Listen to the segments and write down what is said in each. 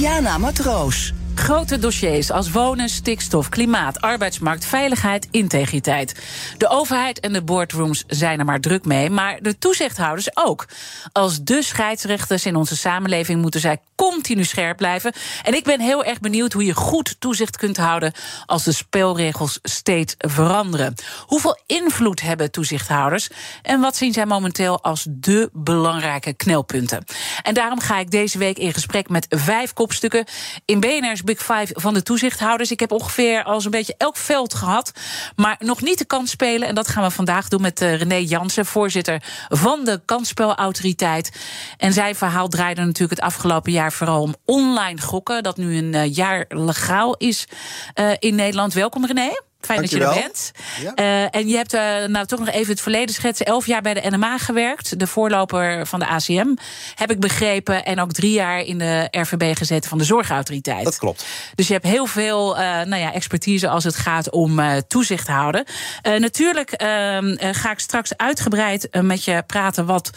Diana Matroos. Grote dossiers als wonen, stikstof, klimaat, arbeidsmarkt, veiligheid, integriteit. De overheid en de boardrooms zijn er maar druk mee, maar de toezichthouders ook. Als de scheidsrechters in onze samenleving moeten zij continu scherp blijven. En ik ben heel erg benieuwd hoe je goed toezicht kunt houden als de speelregels steeds veranderen. Hoeveel invloed hebben toezichthouders en wat zien zij momenteel als de belangrijke knelpunten? En daarom ga ik deze week in gesprek met vijf kopstukken in BNR's Big Five van de toezichthouders. Ik heb ongeveer al zo'n beetje elk veld gehad, maar nog niet de kans spelen. En dat gaan we vandaag doen met uh, René Jansen, voorzitter van de Kansspelautoriteit. En zijn verhaal draaide natuurlijk het afgelopen jaar vooral om online gokken, dat nu een uh, jaar legaal is uh, in Nederland. Welkom René. Fijn dat je er bent. Ja. Uh, en je hebt uh, nou toch nog even het verleden schetsen. Elf jaar bij de NMA gewerkt, de voorloper van de ACM, heb ik begrepen. En ook drie jaar in de RVB gezeten van de Zorgautoriteit. Dat klopt. Dus je hebt heel veel uh, nou ja, expertise als het gaat om toezicht houden. natuurlijk ehm, ga ik straks uitgebreid met je praten wat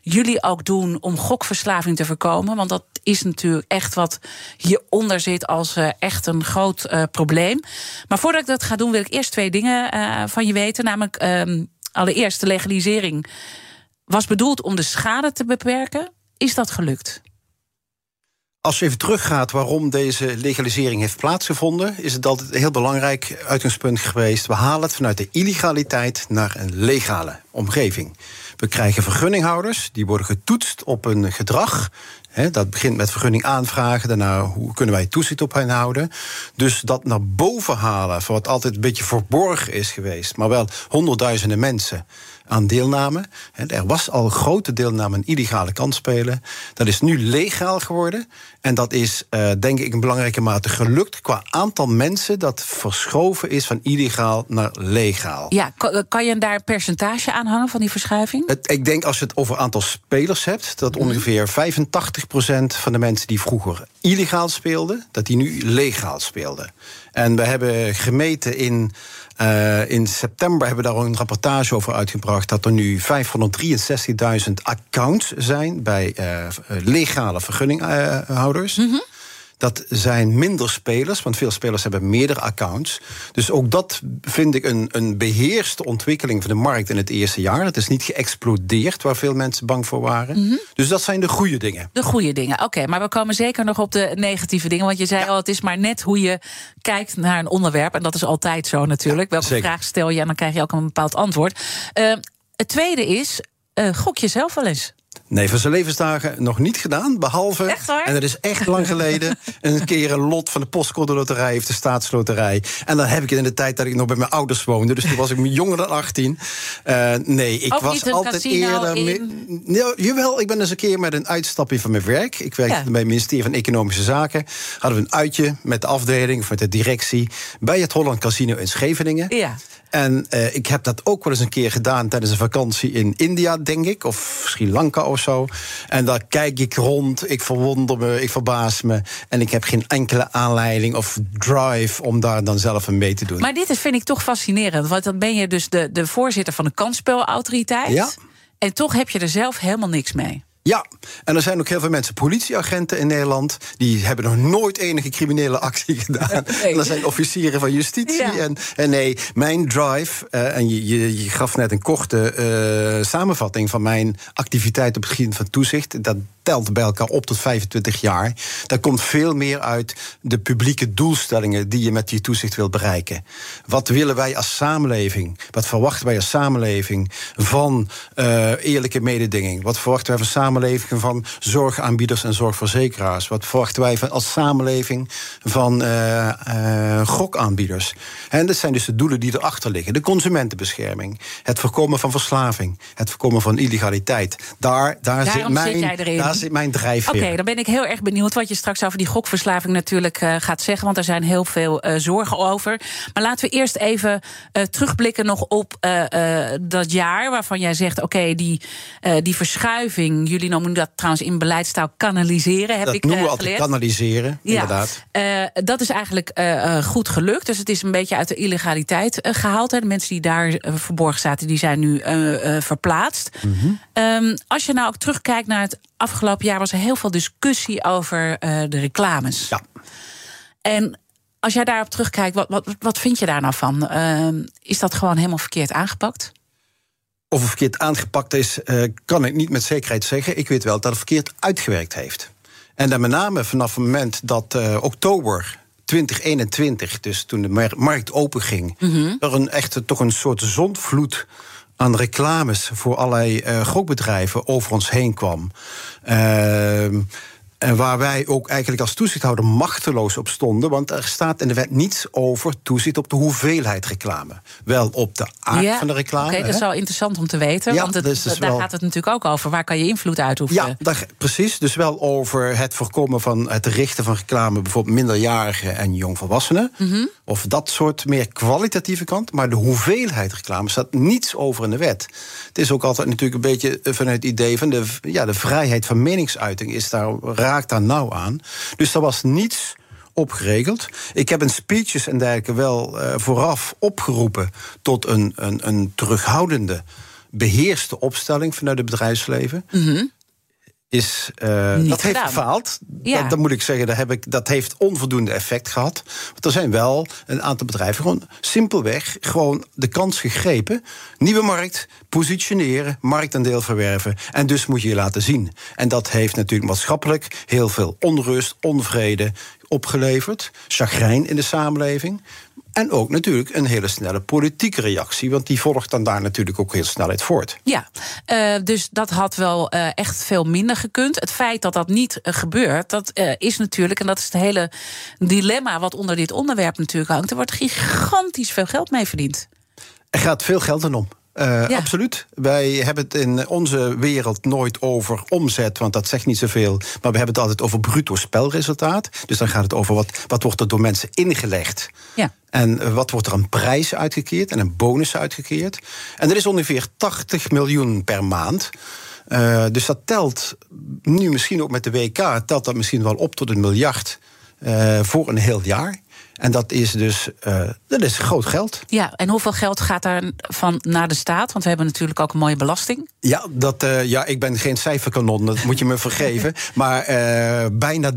jullie ook doen om gokverslaving te voorkomen. Want dat is natuurlijk echt wat hieronder zit als uh, echt een groot uh, probleem. Maar voordat ik dat ga doen, wil ik eerst twee dingen uh, van je weten. Namelijk, um, allereerst, de legalisering was bedoeld om de schade te beperken. Is dat gelukt? Als je even teruggaat waarom deze legalisering heeft plaatsgevonden, is het altijd een heel belangrijk uitgangspunt geweest. We halen het vanuit de illegaliteit naar een legale omgeving. We krijgen vergunninghouders, die worden getoetst op een gedrag. Dat begint met vergunning aanvragen, daarna hoe kunnen wij toezicht op hen houden. Dus dat naar boven halen, voor wat altijd een beetje verborgen is geweest, maar wel honderdduizenden mensen aan deelname. Er was al grote deelname aan illegale kansspelen. Dat is nu legaal geworden. En dat is, uh, denk ik, in belangrijke mate gelukt qua aantal mensen dat verschoven is van illegaal naar legaal. Ja, kan je daar een percentage aan hangen van die verschuiving? Het, ik denk als je het over aantal spelers hebt, dat mm. ongeveer 85% van de mensen die vroeger illegaal speelden, dat die nu legaal speelden. En we hebben gemeten in uh, in september hebben we daar een rapportage over uitgebracht dat er nu 563.000 accounts zijn bij uh, legale vergunninghouders. Mm -hmm. Dat zijn minder spelers, want veel spelers hebben meerdere accounts. Dus ook dat vind ik een, een beheerste ontwikkeling van de markt in het eerste jaar. Het is niet geëxplodeerd waar veel mensen bang voor waren. Mm -hmm. Dus dat zijn de goede dingen. De goede dingen, oké. Okay, maar we komen zeker nog op de negatieve dingen. Want je zei ja. al, het is maar net hoe je kijkt naar een onderwerp. En dat is altijd zo natuurlijk. Ja, Welke zeker. vraag stel je en dan krijg je ook een bepaald antwoord. Uh, het tweede is, uh, gok je zelf wel eens? Nee, van zijn levensdagen nog niet gedaan. Behalve, echt waar? en dat is echt lang geleden, een keer een lot van de postcode loterij of de staatsloterij. En dan heb ik het in de tijd dat ik nog bij mijn ouders woonde. Dus toen was ik jonger dan 18. Uh, nee, ik Ook was altijd eerder. In... Ja, jawel, ik ben eens een keer met een uitstapje van mijn werk. Ik werkte ja. bij het ministerie van Economische Zaken. Hadden we een uitje met de afdeling, of met de directie. bij het Holland Casino in Scheveningen. Ja. En uh, ik heb dat ook wel eens een keer gedaan tijdens een vakantie in India, denk ik, of Sri Lanka of zo. En daar kijk ik rond, ik verwonder me, ik verbaas me. En ik heb geen enkele aanleiding of drive om daar dan zelf een mee te doen. Maar dit is, vind ik toch fascinerend. Want dan ben je dus de, de voorzitter van de kansspelautoriteit. Ja. En toch heb je er zelf helemaal niks mee. Ja, en er zijn ook heel veel mensen, politieagenten in Nederland, die hebben nog nooit enige criminele actie gedaan. Nee. En er zijn officieren van justitie. Ja. En, en, nee, mijn drive, uh, en je, je, je, gaf net een korte uh, samenvatting van mijn activiteit op het gebied van toezicht. Dat telt bij elkaar op tot 25 jaar. Daar komt veel meer uit de publieke doelstellingen die je met die toezicht wilt bereiken. Wat willen wij als samenleving? Wat verwachten wij als samenleving van uh, eerlijke mededinging? Wat verwachten wij van samenleving van zorgaanbieders en zorgverzekeraars? Wat verwachten wij van, als samenleving van uh, uh, gokaanbieders? En dat zijn dus de doelen die erachter liggen. De consumentenbescherming, het voorkomen van verslaving, het voorkomen van illegaliteit. Daar, daar Daarom zit mijn, zit jij erin. Daar zit mijn drijfveer. Oké, dan ben ik heel erg benieuwd wat je straks over die gokverslaving natuurlijk uh, gaat zeggen. Want er zijn heel veel uh, zorgen over. Maar laten we eerst even uh, terugblikken nog op dat jaar waarvan jij zegt: oké, die, die verschuiving, jullie noemen dat trouwens in beleidstaal kanaliseren. Heb dat ik noemen we altijd kanaliseren, ja, inderdaad. dat is eigenlijk goed gelukt. Dus het is een beetje uit de illegaliteit gehaald. Hè. De mensen die daar verborgen zaten, die zijn nu verplaatst. Mm -hmm. um, als je nou ook terugkijkt naar het afgelopen jaar was er heel veel discussie over uh, de reclames. Ja. En als jij daarop terugkijkt, wat, wat, wat vind je daar nou van? Uh, is dat gewoon helemaal verkeerd aangepakt? Of het verkeerd aangepakt is, uh, kan ik niet met zekerheid zeggen. Ik weet wel dat het verkeerd uitgewerkt heeft. En dan met name vanaf het moment dat uh, oktober 2021, dus toen de markt open ging, mm -hmm. er een echte toch een soort zondvloed aan reclames voor allerlei uh, gokbedrijven over ons heen kwam. Uh, en waar wij ook eigenlijk als toezichthouder machteloos op stonden. Want er staat in de wet niets over toezicht op de hoeveelheid reclame. Wel op de aard ja, van de reclame. Oké, okay, dat is wel interessant om te weten. Ja, want het, dus daar wel... gaat het natuurlijk ook over. Waar kan je invloed uitoefenen? Ja, daar, precies. Dus wel over het voorkomen van het richten van reclame... bijvoorbeeld minderjarigen en jongvolwassenen. Mhm. Mm -hmm. Of dat soort meer kwalitatieve kant. Maar de hoeveelheid reclame staat niets over in de wet. Het is ook altijd natuurlijk een beetje vanuit het idee... van de, ja, de vrijheid van meningsuiting is daar, raakt daar nauw aan. Dus er was niets op geregeld. Ik heb in speeches en dergelijke wel uh, vooraf opgeroepen tot een, een, een terughoudende, beheerste opstelling vanuit het bedrijfsleven. -hmm. Is, uh, dat heeft gefaald. Ja. Dat, dat, moet ik zeggen, dat, heb ik, dat heeft onvoldoende effect gehad. Want er zijn wel een aantal bedrijven gewoon simpelweg gewoon de kans gegrepen. Nieuwe markt, positioneren, marktaandeel verwerven. En dus moet je je laten zien. En dat heeft natuurlijk maatschappelijk heel veel onrust, onvrede opgeleverd. Chagrijn in de samenleving. En ook natuurlijk een hele snelle politieke reactie. Want die volgt dan daar natuurlijk ook heel snel uit voort. Ja, uh, dus dat had wel uh, echt veel minder gekund. Het feit dat dat niet uh, gebeurt, dat is natuurlijk... en dat is het hele dilemma wat onder dit onderwerp natuurlijk hangt... er wordt gigantisch veel geld mee verdiend. Er gaat veel geld in om. Uh, ja. Absoluut. Wij hebben het in onze wereld nooit over omzet, want dat zegt niet zoveel. Maar we hebben het altijd over bruto spelresultaat. Dus dan gaat het over wat, wat wordt er door mensen ingelegd. Ja. En wat wordt er aan prijzen uitgekeerd en een bonus uitgekeerd. En dat is ongeveer 80 miljoen per maand. Uh, dus dat telt nu misschien ook met de WK, telt dat misschien wel op tot een miljard uh, voor een heel jaar. En dat is dus uh, dat is groot geld. Ja, en hoeveel geld gaat daar van naar de staat? Want we hebben natuurlijk ook een mooie belasting. Ja, dat, uh, ja ik ben geen cijferkanon, dat moet je me vergeven. Maar uh, bijna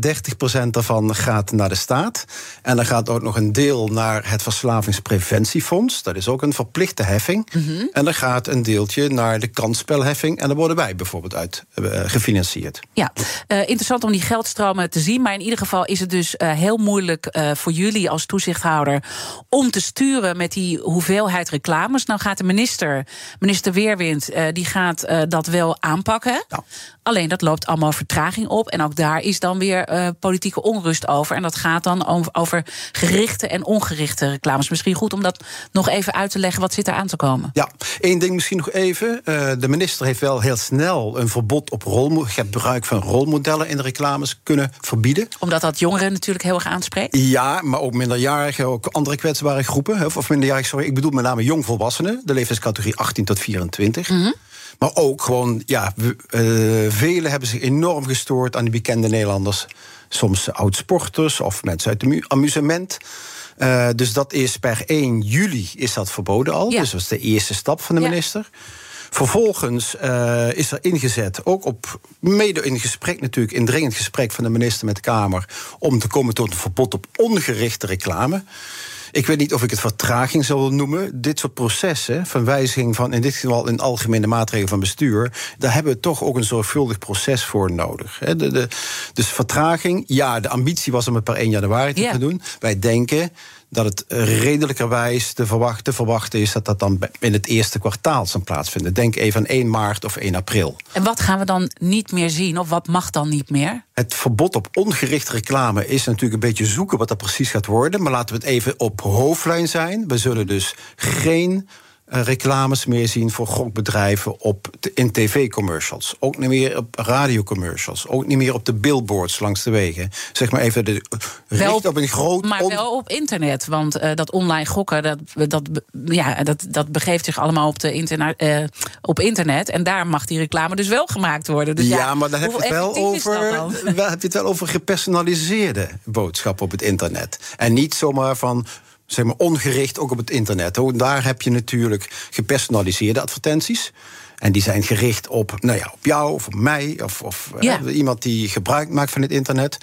30% daarvan gaat naar de staat. En dan gaat ook nog een deel naar het Verslavingspreventiefonds. Dat is ook een verplichte heffing. Mm -hmm. En dan gaat een deeltje naar de kansspelheffing. En daar worden wij bijvoorbeeld uit gefinancierd. Ja, interessant om die geldstromen te zien. Maar in ieder geval is het dus heel moeilijk voor jullie als toezichthouder om te sturen met die hoeveelheid reclames. Nou gaat de minister, minister Weerwind, uh, die gaat uh, dat wel aanpakken. Alleen dat loopt allemaal vertraging op. En ook daar is dan weer uh, politieke onrust over. En dat gaat dan over gerichte en ongerichte reclames. Misschien goed om dat nog even uit te leggen. Wat zit er aan te komen? Ja, één ding misschien nog even. Uh, de minister heeft wel heel snel een verbod op gebruik van rolmodellen in de reclames kunnen verbieden. Omdat dat jongeren natuurlijk heel erg aanspreekt? Ja, maar ook minderjarigen, ook andere kwetsbare groepen. Of minderjarigen, sorry, ik bedoel met name jongvolwassenen. De leeftijdscategorie 18 tot 24. Mm -hmm. Maar ook gewoon, ja, uh, velen hebben zich enorm gestoord aan die bekende Nederlanders. Soms oud-sporters of mensen uit het amusement. Uh, dus dat is per 1 juli is dat verboden al. Ja. Dus dat is de eerste stap van de Ja. minister. Vervolgens uh, is er ingezet, ook op mede in gesprek natuurlijk, in dringend gesprek van de minister met de Kamer, om te komen tot een verbod op ongerichte reclame. Ik weet niet of ik het vertraging zal noemen. Dit soort processen, van wijziging van in dit geval een algemene maatregel van bestuur, daar hebben we toch ook een zorgvuldig proces voor nodig. De, de, dus vertraging, ja, de ambitie was om het per 1 januari te Ja. doen. Wij denken dat het redelijkerwijs te verwachten, te verwachten is dat dat dan in het eerste kwartaal zal plaatsvinden. Denk even aan 1 maart of 1 april. En wat gaan we dan niet meer zien? Of wat mag dan niet meer? Het verbod op ongerichte reclame is natuurlijk een beetje zoeken wat dat precies gaat worden. Maar laten we het even op hoofdlijn zijn. We zullen dus geen reclames meer zien voor gokbedrijven op in tv-commercials. Ook niet meer op radiocommercials. Ook niet meer op de billboards langs de wegen. Zeg maar even de, richt op een groot... Maar wel op internet, want uh, dat online gokken... Dat, dat, ja, dat, dat begeeft zich allemaal op, de internet, uh, op internet. En daar mag die reclame dus wel gemaakt worden. Dus ja, ja maar dan heb je, het wel over, dan heb je het wel over gepersonaliseerde boodschappen op het internet. En niet zomaar van zeg maar, ongericht ook op het internet. Daar heb je natuurlijk gepersonaliseerde advertenties. En die zijn gericht op, nou ja, op jou of op mij. Of, of iemand die gebruik maakt van het internet.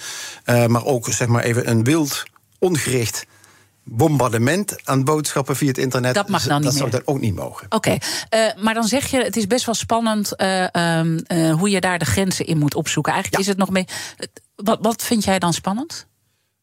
Uh, maar ook zeg maar even een wild, ongericht bombardement aan boodschappen via het internet. Dat mag dan niet dat meer. zou dat ook niet mogen. Oké, okay. uh, maar dan zeg je, het is best wel spannend uh, uh, hoe je daar de grenzen in moet opzoeken. Eigenlijk ja. is het nog mee. Wat, wat vind jij dan spannend?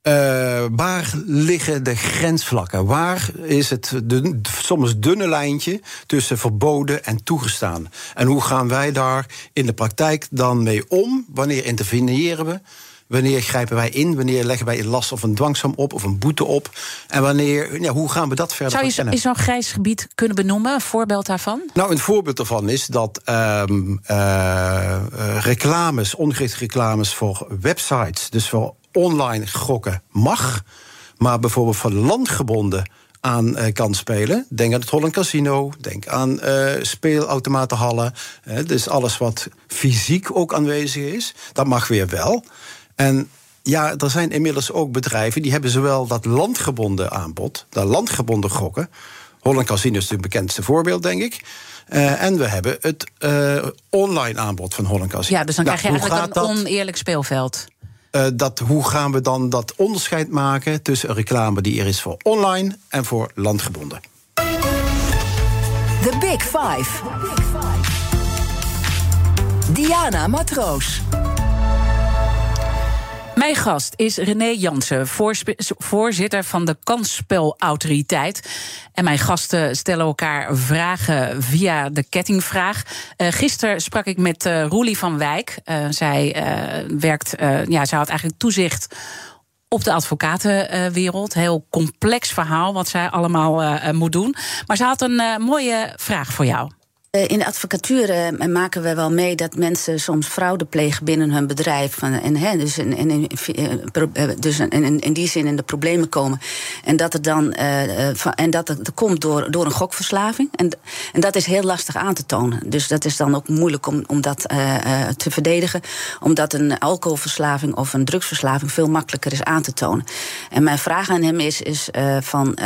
Uh, waar liggen de grensvlakken? Waar is het de, soms dunne lijntje tussen verboden en toegestaan? En hoe gaan wij daar in de praktijk dan mee om? Wanneer interveneren we? Wanneer grijpen wij in? Wanneer leggen wij een last of een dwangsom op of een boete op? En wanneer, ja, hoe gaan we dat verder Zou je zo'n grijs gebied kunnen benoemen? Een voorbeeld daarvan? Nou, een voorbeeld daarvan is dat um, uh, reclames, ongerichte reclames voor websites, dus voor online gokken mag, maar bijvoorbeeld voor landgebonden aan uh, kan spelen. Denk aan het Holland Casino, denk aan uh, speelautomatenhallen. Uh, dus alles wat fysiek ook aanwezig is, dat mag weer wel. En ja, er zijn inmiddels ook bedrijven die hebben zowel dat landgebonden aanbod, dat landgebonden gokken. Holland Casino is het bekendste voorbeeld, denk ik. Uh, en we hebben het online aanbod van Holland Casino. Ja, dus dan nou, krijg je eigenlijk een dat? oneerlijk speelveld. Uh, dat, hoe gaan we dan dat onderscheid maken tussen een reclame die er is voor online en voor landgebonden? The Big Five. Diana Matroos. Mijn gast is René Jansen, voorzitter van de Kansspelautoriteit. En mijn gasten stellen elkaar vragen via de kettingvraag. Uh, gisteren sprak ik met uh, Roelie van Wijk. Uh, zij werkt, ja, zij had eigenlijk toezicht op de advocatenwereld. Heel complex verhaal wat zij allemaal moet doen. Maar ze had een mooie vraag voor jou. Eh, in de advocatuur uh, maken we wel mee dat mensen soms fraude plegen binnen hun bedrijf. En, dus, in, in, eh, dus in, die zin in de problemen komen. En dat het dan en dat het komt door, door een gokverslaving. En, en dat is heel lastig aan te tonen. Dus dat is dan ook moeilijk om, om dat te verdedigen. Omdat een alcoholverslaving of een drugsverslaving veel makkelijker is aan te tonen. En mijn vraag aan hem is, is van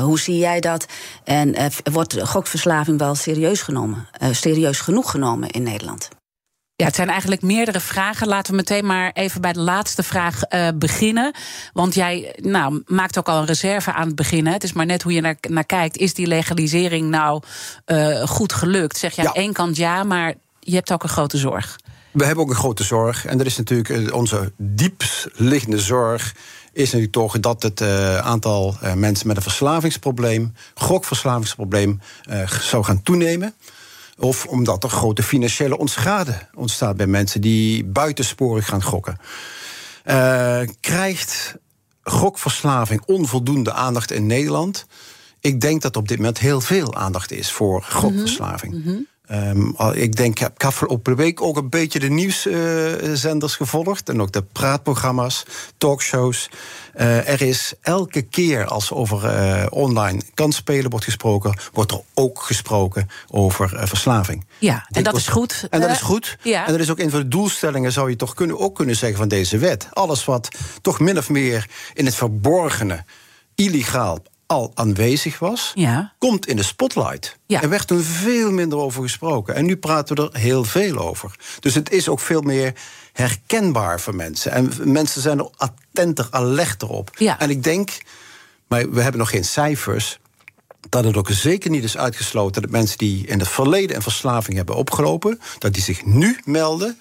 hoe zie jij dat? En wordt gokverslaving wel serieus genomen? Uh, serieus genoeg genomen in Nederland? Ja, het zijn eigenlijk meerdere vragen. Laten we meteen maar even bij de laatste vraag uh, beginnen. Want jij nou, maakt ook al een reserve aan het beginnen. Het is maar net hoe je naar, naar kijkt. Is die legalisering nou uh, goed gelukt? Zeg je aan één kant ja, maar je hebt ook een grote zorg. We hebben ook een grote zorg. En dat is natuurlijk onze diepst liggende zorg is natuurlijk toch dat het uh, aantal uh, mensen met een verslavingsprobleem, gokverslavingsprobleem, uh, zou gaan toenemen. Of omdat er grote financiële ontschade ontstaat bij mensen die buitensporig gaan gokken. krijgt gokverslaving onvoldoende aandacht in Nederland? Ik denk dat op dit moment heel veel aandacht is voor gokverslaving. Mm -hmm. Um, ik denk, ik heb afgelopen week ook een beetje de nieuwszenders uh, gevolgd. En ook de praatprogramma's, talkshows. Uh, er is elke keer als over uh, online kansspelen wordt gesproken, wordt er ook gesproken over verslaving. Ja, en dat is goed. En dat is goed. Ja. En dat is ook een van de doelstellingen, zou je toch kunnen, ook kunnen zeggen, van deze wet. Alles wat toch min of meer in het verborgene illegaal al aanwezig was, ja. komt in de spotlight. Ja. Er werd toen veel minder over gesproken. En nu praten we er heel veel over. Dus het is ook veel meer herkenbaar voor mensen. En mensen zijn er attenter, alerter op. Ja. En ik denk, maar we hebben nog geen cijfers dat het ook zeker niet is uitgesloten dat mensen die in het verleden een verslaving hebben opgelopen, dat die zich nu melden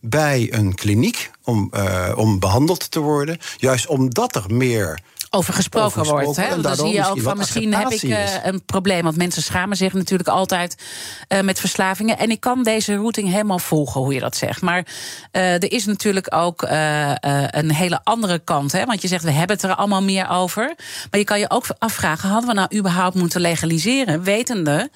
bij een kliniek om, uh, om behandeld te worden. Juist omdat er meer over gesproken, over wordt. Hè? Dan zie je ook van misschien heb ik eh, een probleem. Want mensen schamen zich natuurlijk altijd eh, met verslavingen. En ik kan deze routing helemaal volgen hoe je dat zegt. Maar eh, er is natuurlijk ook een hele andere kant. Hè? Want je zegt we hebben het er allemaal meer over. Maar je kan je ook afvragen: hadden we nou überhaupt moeten legaliseren? Wetende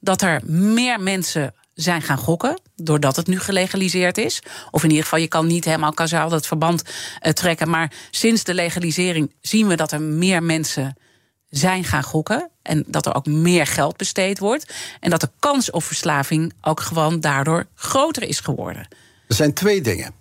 dat er meer mensen zijn gaan gokken, doordat het nu gelegaliseerd is. Of in ieder geval, je kan niet helemaal kazaal dat verband eh, trekken. Maar sinds de legalisering zien we dat er meer mensen zijn gaan gokken. En dat er ook meer geld besteed wordt. En dat de kans op verslaving ook gewoon daardoor groter is geworden. Er zijn twee dingen.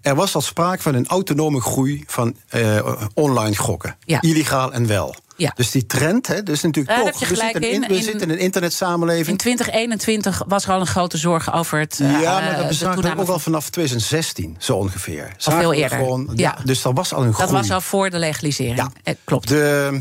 Er was al sprake van een autonome groei van eh, online gokken. Ja. Illegaal en wel. Ja. Dus die trend, hè, dus natuurlijk Daar toch. heb je we gelijk zitten in, in. we zitten in een internetsamenleving. In 2021 was er al een grote zorg over het. eh, ja, maar eh, dat de bestaat ook al van- vanaf 2016, zo ongeveer. Al veel we eerder. Gewoon, Ja. Dus er was al een Dat groei. was al voor de legalisering. Ja. Eh, klopt. De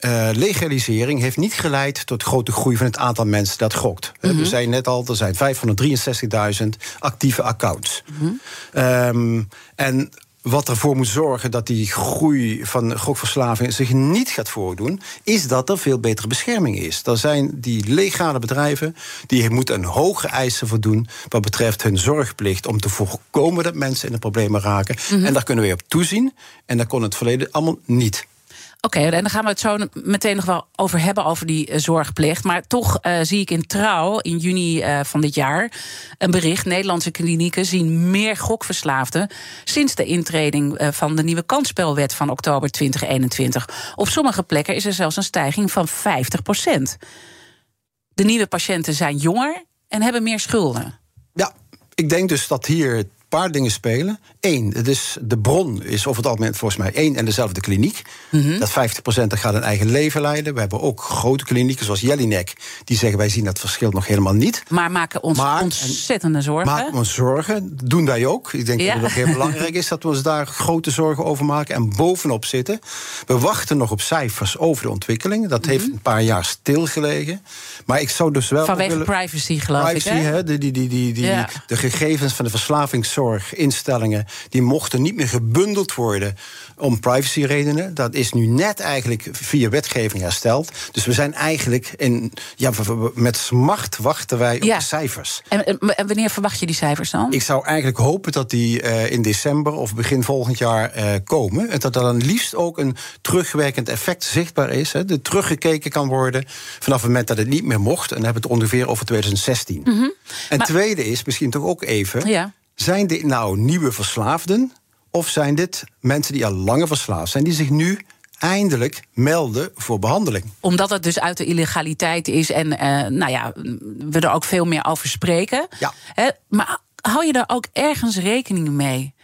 eh, legalisering heeft niet geleid tot grote groei van het aantal mensen dat gokt. Eh, Mhm. We zijn net al, er zijn 563.000 actieve accounts. Mhm. Ehm, en wat ervoor moet zorgen dat die groei van gokverslaving zich niet gaat voordoen, is dat er veel betere bescherming is. Er zijn die legale bedrijven die moeten een hoge eisen voldoen wat betreft hun zorgplicht om te voorkomen dat mensen in de problemen raken. Mhm. En daar kunnen we op toezien. En dat kon het verleden allemaal niet. Oké, en dan gaan we het zo meteen nog wel over hebben, over die eh, zorgplicht. Maar toch eh, zie ik in Trouw in juni eh, van dit jaar een bericht. Nederlandse klinieken zien meer gokverslaafden sinds de intreding van de nieuwe kansspelwet van oktober 2021. Op sommige plekken is er zelfs een stijging van 50% De nieuwe patiënten zijn jonger en hebben meer schulden. Ja, ik denk dus dat hier paar dingen spelen. Eén, het is, de bron is over het algemeen volgens mij één en dezelfde kliniek. Mhm. Dat 50% gaat een eigen leven leiden. We hebben ook grote klinieken zoals Jellinek. Die zeggen wij zien dat verschil nog helemaal niet. Maar maken ons Maar- ontzettende zorgen. Maak ons zorgen, doen wij ook. Ik denk Ja. dat het ook heel belangrijk is dat we ons daar grote zorgen over maken en bovenop zitten. We wachten nog op cijfers over de ontwikkeling. Dat heeft een paar jaar stilgelegen. Maar ik zou dus wel. Mhm. Vanwege willen- privacy, geloof privacy, ik. Hè? hè, de, die, die, die, die, Ja. de gegevens van de verslavingszorginstellingen... die mochten niet meer gebundeld worden om privacyredenen. Dat is nu net eigenlijk via wetgeving hersteld. Dus we zijn eigenlijk in... Ja, met smart wachten wij op Ja. de cijfers. En, en- en wanneer verwacht je die cijfers dan? Ik zou eigenlijk hopen dat die eh, in december of begin volgend jaar eh, komen. En dat er dan liefst ook een terugwerkend effect zichtbaar is. Hè. De teruggekeken kan worden vanaf het moment dat het niet meer mocht. En dan hebben we het ongeveer over 2016. En Mhm. Maar- tweede is misschien toch ook even... Ja. Zijn dit nou nieuwe verslaafden... of zijn dit mensen die al langer verslaafd zijn... die zich nu eindelijk melden voor behandeling? Omdat het dus uit de illegaliteit is en eh, nou ja, we er ook veel meer over spreken. Ja. Hè, maar hou je daar ook ergens rekening mee?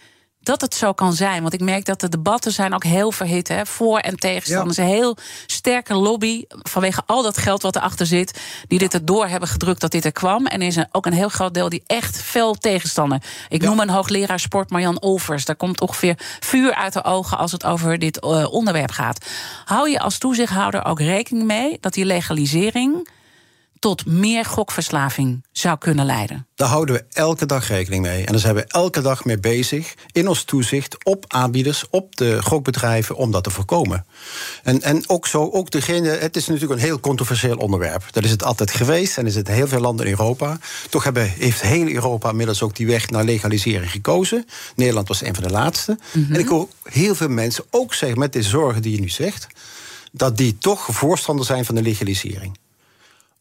Dat het zo kan zijn. Want ik merk dat de debatten zijn ook heel verhit. Hè, voor en tegenstanders. Een heel sterke lobby. Vanwege al dat geld wat erachter zit. Die dit erdoor hebben gedrukt dat dit er kwam. En er is ook een heel groot deel die echt fel tegenstander. Ik Ja. noem een hoogleraar sport Marjan Olvers. Daar komt ongeveer vuur uit de ogen als het over dit eh, onderwerp gaat. Hou je als toezichthouder ook rekening mee dat die legalisering tot meer gokverslaving zou kunnen leiden? Daar houden we elke dag rekening mee. En daar zijn we elke dag mee bezig in ons toezicht op aanbieders, op de gokbedrijven, om dat te voorkomen. En, en ook zo, ook degene, het is natuurlijk een heel controversieel onderwerp. Dat is het altijd geweest en is het in heel veel landen in Europa. Toch hebben, heeft heel Europa inmiddels ook die weg naar legalisering gekozen. Nederland was een van de laatste. En ik hoor heel veel mensen ook zeggen, met de zorgen die je nu zegt, dat die toch voorstander zijn van de legalisering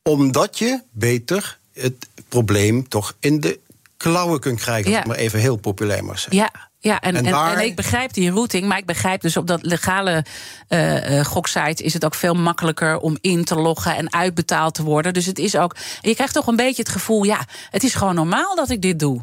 omdat je beter het probleem toch in de klauwen kunt krijgen. Ja. Maar even heel populair maar zeggen. Ja. Ja, en, en, En ik begrijp die routing, maar ik begrijp dus op dat legale eh, goksite is het ook veel makkelijker om in te loggen en uitbetaald te worden. Dus het is ook. Je krijgt toch een beetje het gevoel, ja, het is gewoon normaal dat ik dit doe.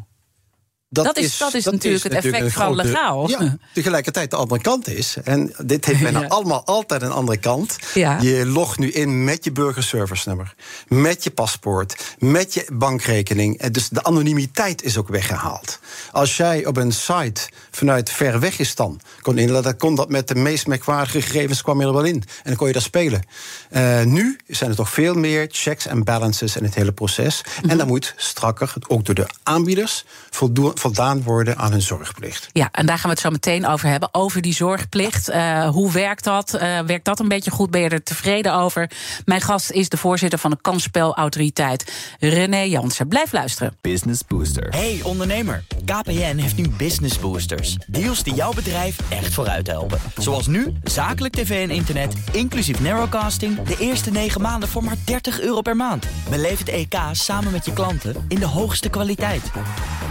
Dat is- dat is natuurlijk het effect van legaal. Ja, tegelijkertijd de andere kant is. En dit heeft bijna Ja. allemaal altijd een andere kant. Ja. Je logt nu in met je burgerservice nummer. Met je paspoort. Met je bankrekening. En Dus de anonimiteit is ook weggehaald. Als jij op een site vanuit ver weg is dan kon inladen, dan kon dat met de meest merkwaardige gegevens kwam je er wel in. En dan kon je daar spelen. Eh, nu zijn er toch veel meer checks en balances in het hele proces. Mhm. En dan moet strakker, ook door de aanbieders, voldaan worden aan hun zorgplicht. Ja, en daar gaan we het zo meteen over hebben. Over die zorgplicht. Uh, hoe werkt dat? Uh, werkt dat een beetje goed? Ben je er tevreden over? Mijn gast is de voorzitter van de kansspelautoriteit, René Jansen. Blijf luisteren. Business Booster. Hey ondernemer, KPN heeft nu Business Boosters. Deals die jouw bedrijf echt vooruit helpen. Zoals nu, zakelijk tv en internet, inclusief narrowcasting... de eerste 9 maanden voor maar 30 euro per maand. Beleef het EK samen met je klanten in de hoogste kwaliteit.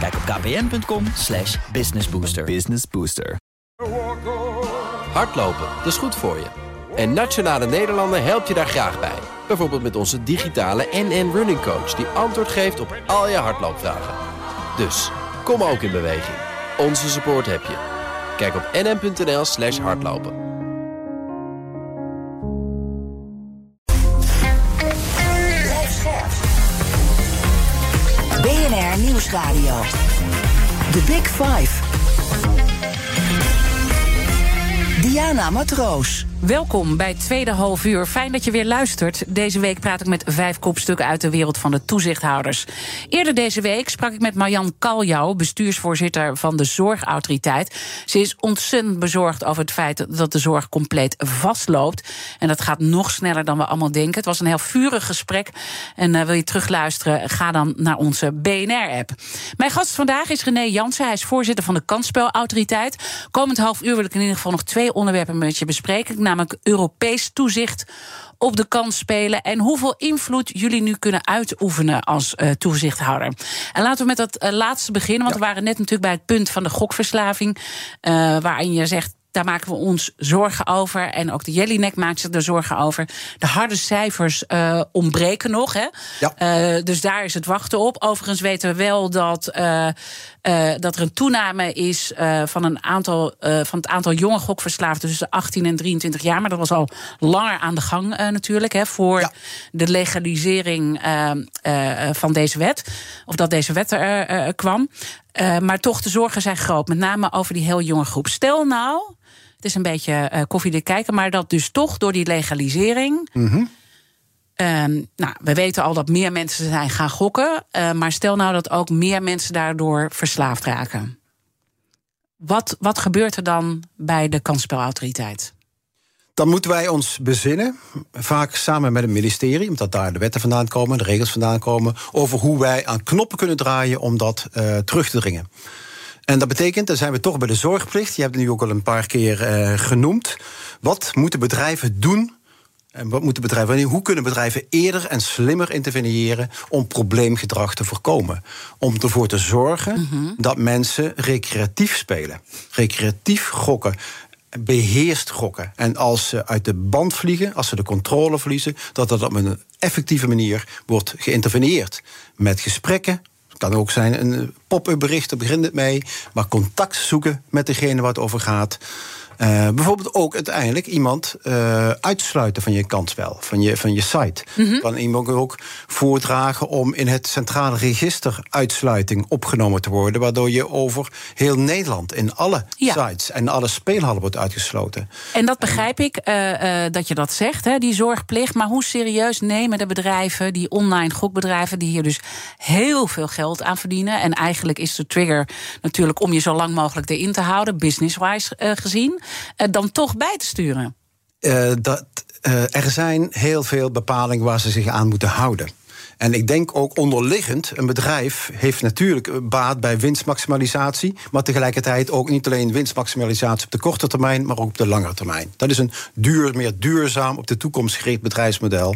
Kijk op kpn.com slash businessbooster. Business Booster. Hardlopen, dat is goed voor je. En Nationale Nederlanden helpt je daar graag bij. Bijvoorbeeld met onze digitale NN Running Coach... die antwoord geeft op al je hardloopvragen. Dus, kom ook in beweging. Onze support heb je. Kijk op nn.nl slash hardlopen. Nieuwsradio. The Big Five. Diana Matroos. Welkom bij tweede half uur. Fijn dat je weer luistert. Deze week praat ik met vijf kopstukken uit de wereld van de toezichthouders. Eerder deze week sprak ik met Marjan Kaljouw, bestuursvoorzitter van de Zorgautoriteit. Ze is ontzettend bezorgd over het feit dat de zorg compleet vastloopt. En dat gaat nog sneller dan we allemaal denken. Het was een heel vurig gesprek. En uh, wil je terugluisteren, ga dan naar onze BNR-app. Mijn gast vandaag is René Jansen. Hij is voorzitter van de Kansspelautoriteit. Komend half uur wil ik in ieder geval nog twee onderwerpen met je bespreken namelijk Europees toezicht op de kans spelen en hoeveel invloed jullie nu kunnen uitoefenen als uh, toezichthouder. En laten we met dat uh, laatste beginnen, want ja. we waren net natuurlijk bij het punt van de gokverslaving, uh, waarin je zegt daar maken we ons zorgen over. En ook de Jellinek maakt zich er zorgen over. De harde cijfers uh, ontbreken nog. Hè? Ja. Uh, dus daar is het wachten op. Overigens weten we wel dat, uh, dat er een toename is van, een aantal, van het aantal jonge gokverslaafden tussen 18 en 23 jaar. Maar dat was al langer aan de gang natuurlijk. Hè, voor ja. de legalisering van deze wet. Of dat deze wet er kwam. maar toch, de zorgen zijn groot. Met name over die heel jonge groep. Stel nou het is een beetje uh, koffiedik kijken, maar dat dus toch door die legalisering. Mm -hmm. Um, nou, we weten al dat meer mensen zijn gaan gokken. Uh, maar stel nou dat ook meer mensen daardoor verslaafd raken. Wat, wat gebeurt er dan bij de kansspelautoriteit? Dan moeten wij ons bezinnen, vaak samen met het ministerie, omdat daar de wetten vandaan komen, de regels vandaan komen, over hoe wij aan knoppen kunnen draaien om dat uh, terug te dringen. En dat betekent, dan zijn we toch bij de zorgplicht. Je hebt het nu ook al een paar keer uh, genoemd. Wat moeten bedrijven doen? En wat moeten bedrijven, hoe kunnen bedrijven eerder en slimmer interveneren om probleemgedrag te voorkomen? Om ervoor te zorgen mm -hmm. dat mensen recreatief spelen, recreatief gokken beheerst gokken. En als ze uit de band vliegen, als ze de controle verliezen, dat dat op een effectieve manier wordt geïnterveneerd. Met gesprekken, kan ook zijn een pop-up bericht, daar begint het mee. Maar contact zoeken met degene waar het over gaat. Uh, bijvoorbeeld ook uiteindelijk iemand uh, uitsluiten van je kansspel, van je, van je site. Mm -hmm. Kan iemand ook voordragen om in het centrale register uitsluiting opgenomen te worden, waardoor je over heel Nederland in alle ja. sites en alle speelhallen wordt uitgesloten. En dat begrijp ik uh, dat je dat zegt, hè, die zorgplicht. Maar hoe serieus nemen de bedrijven, die online gokbedrijven, die hier dus heel veel geld aan verdienen? En eigenlijk is de trigger natuurlijk om je zo lang mogelijk erin te houden, business-wise gezien dan toch bij te sturen? Uh, dat, uh, er zijn heel veel bepalingen waar ze zich aan moeten houden. En ik denk ook onderliggend, een bedrijf heeft natuurlijk baat bij winstmaximalisatie, maar tegelijkertijd ook niet alleen winstmaximalisatie op de korte termijn, maar ook op de langere termijn. Dat is een duur, meer duurzaam, op de toekomst gericht bedrijfsmodel.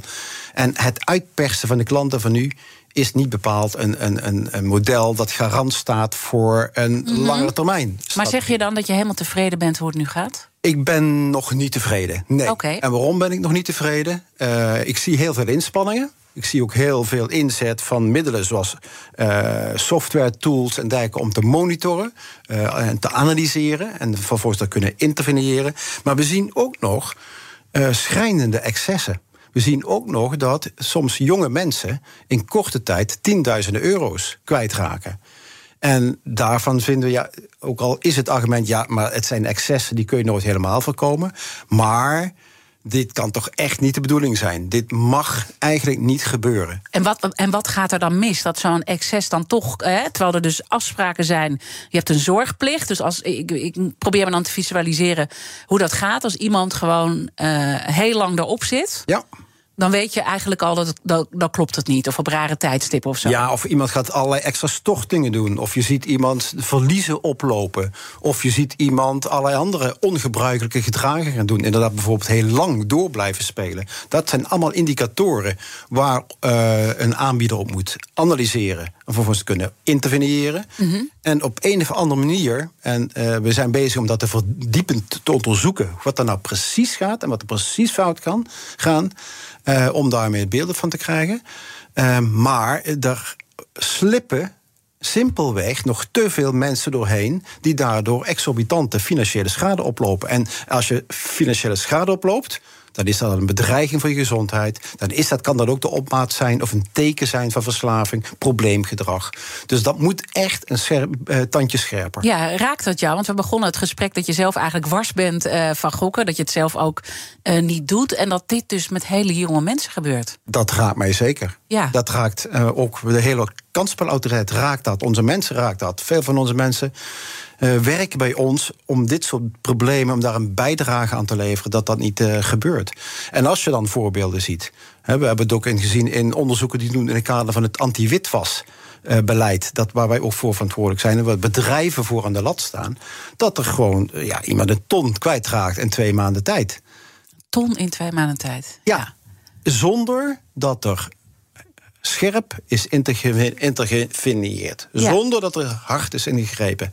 En het uitpersen van de klanten van nu is niet bepaald een, een, een, model dat garant staat voor een mm -hmm. langere termijn. Maar zeg je dan dat je helemaal tevreden bent hoe het nu gaat? Ik ben nog niet tevreden. Nee. Okay. En waarom ben ik nog niet tevreden? Uh, ik zie heel veel inspanningen. Ik zie ook heel veel inzet van middelen zoals uh, software, tools en dergelijke om te monitoren uh, en te analyseren en vervolgens te kunnen interveneren. Maar we zien ook nog schrijnende excessen. We zien ook nog dat soms jonge mensen in korte tijd tienduizenden euro's kwijtraken. En daarvan vinden we, ja, ook al is het argument, ja, maar het zijn excessen, die kun je nooit helemaal voorkomen. Maar dit kan toch echt niet de bedoeling zijn. Dit mag eigenlijk niet gebeuren. En wat, en wat gaat er dan mis? Dat zo'n excess dan toch, hè, terwijl er dus afspraken zijn. Je hebt een zorgplicht. Dus als, ik, ik probeer me dan te visualiseren hoe dat gaat. Als iemand gewoon uh, heel lang erop zit. Ja dan weet je eigenlijk al dat, dat, dat klopt het niet. Of op rare tijdstippen of zo. Ja, of iemand gaat allerlei extra stortingen doen. Of je ziet iemand verliezen oplopen. Of je ziet iemand allerlei andere ongebruikelijke gedragen gaan doen. Inderdaad, bijvoorbeeld heel lang door blijven spelen. Dat zijn allemaal indicatoren waar uh, een aanbieder op moet analyseren. En vervolgens kunnen interveneren. Mm -hmm. En op een of andere manier, en uh, we zijn bezig om dat te verdiepend te onderzoeken. wat er nou precies gaat en wat er precies fout kan gaan. Uh, om daarmee beelden van te krijgen. Uh, maar er slippen simpelweg nog te veel mensen doorheen die daardoor exorbitante financiële schade oplopen. En als je financiële schade oploopt, dan is dat een bedreiging voor je gezondheid. Dan is dat, kan dat ook de opmaat zijn of een teken zijn van verslaving, probleemgedrag. Dus dat moet echt een scherp, uh, tandje scherper. Ja, raakt dat jou? Want we begonnen het gesprek dat je zelf eigenlijk wars bent uh, van gokken. Dat je het zelf ook uh, niet doet. En dat dit dus met hele jonge mensen gebeurt. Dat raakt mij zeker. Ja. Dat raakt ook de hele kansspelautoriteit raakt dat. Onze mensen raakt dat. Veel van onze mensen uh, werken bij ons om dit soort problemen, om daar een bijdrage aan te leveren, dat dat niet uh, gebeurt. En als je dan voorbeelden ziet, hè, we hebben het ook in gezien in onderzoeken die doen in het kader van het anti-witwas. Uh, beleid, dat waar wij ook voor verantwoordelijk zijn en waar bedrijven voor aan de lat staan, dat er gewoon ja, iemand een ton kwijtraakt in twee maanden tijd. Ton in twee maanden tijd? Ja, ja. zonder dat er scherp is intergefinieerd. Ja. Zonder dat er hard is ingegrepen.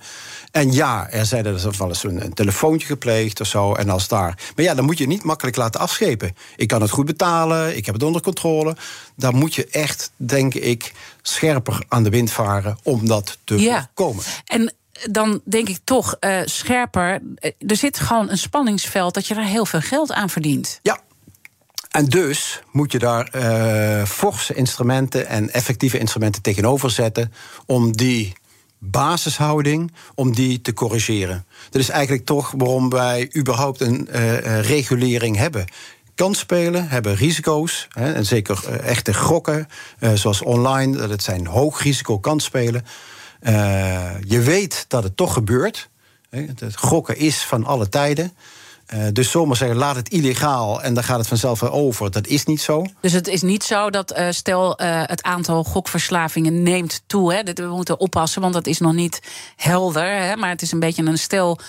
En ja, er zijn er wel eens een, een, telefoontje gepleegd of zo. En als daar. Maar ja, dan moet je niet makkelijk laten afschepen. Ik kan het goed betalen, ik heb het onder controle. Daar moet je echt, denk ik, scherper aan de wind varen om dat te ja. voorkomen. En dan denk ik toch uh, scherper. Er zit gewoon een spanningsveld dat je daar heel veel geld aan verdient. Ja, en dus moet je daar uh, forse instrumenten en effectieve instrumenten tegenover zetten om die basishouding om die te corrigeren. Dat is eigenlijk toch waarom wij überhaupt een uh, regulering hebben kansspelen hebben risico's. Hè, en zeker uh, echte gokken, zoals online. Dat zijn hoog risico kansspelen. Je weet dat het toch gebeurt. Hè, het gokken is van alle tijden. Uh, dus zomaar zeggen, laat het illegaal en dan gaat het vanzelf over. Dat is niet zo. Dus het is niet zo dat, uh, stel, uh, het aantal gokverslavingen neemt toe. Hè? We moeten oppassen, want dat is nog niet helder. Hè? Maar het is een beetje een stel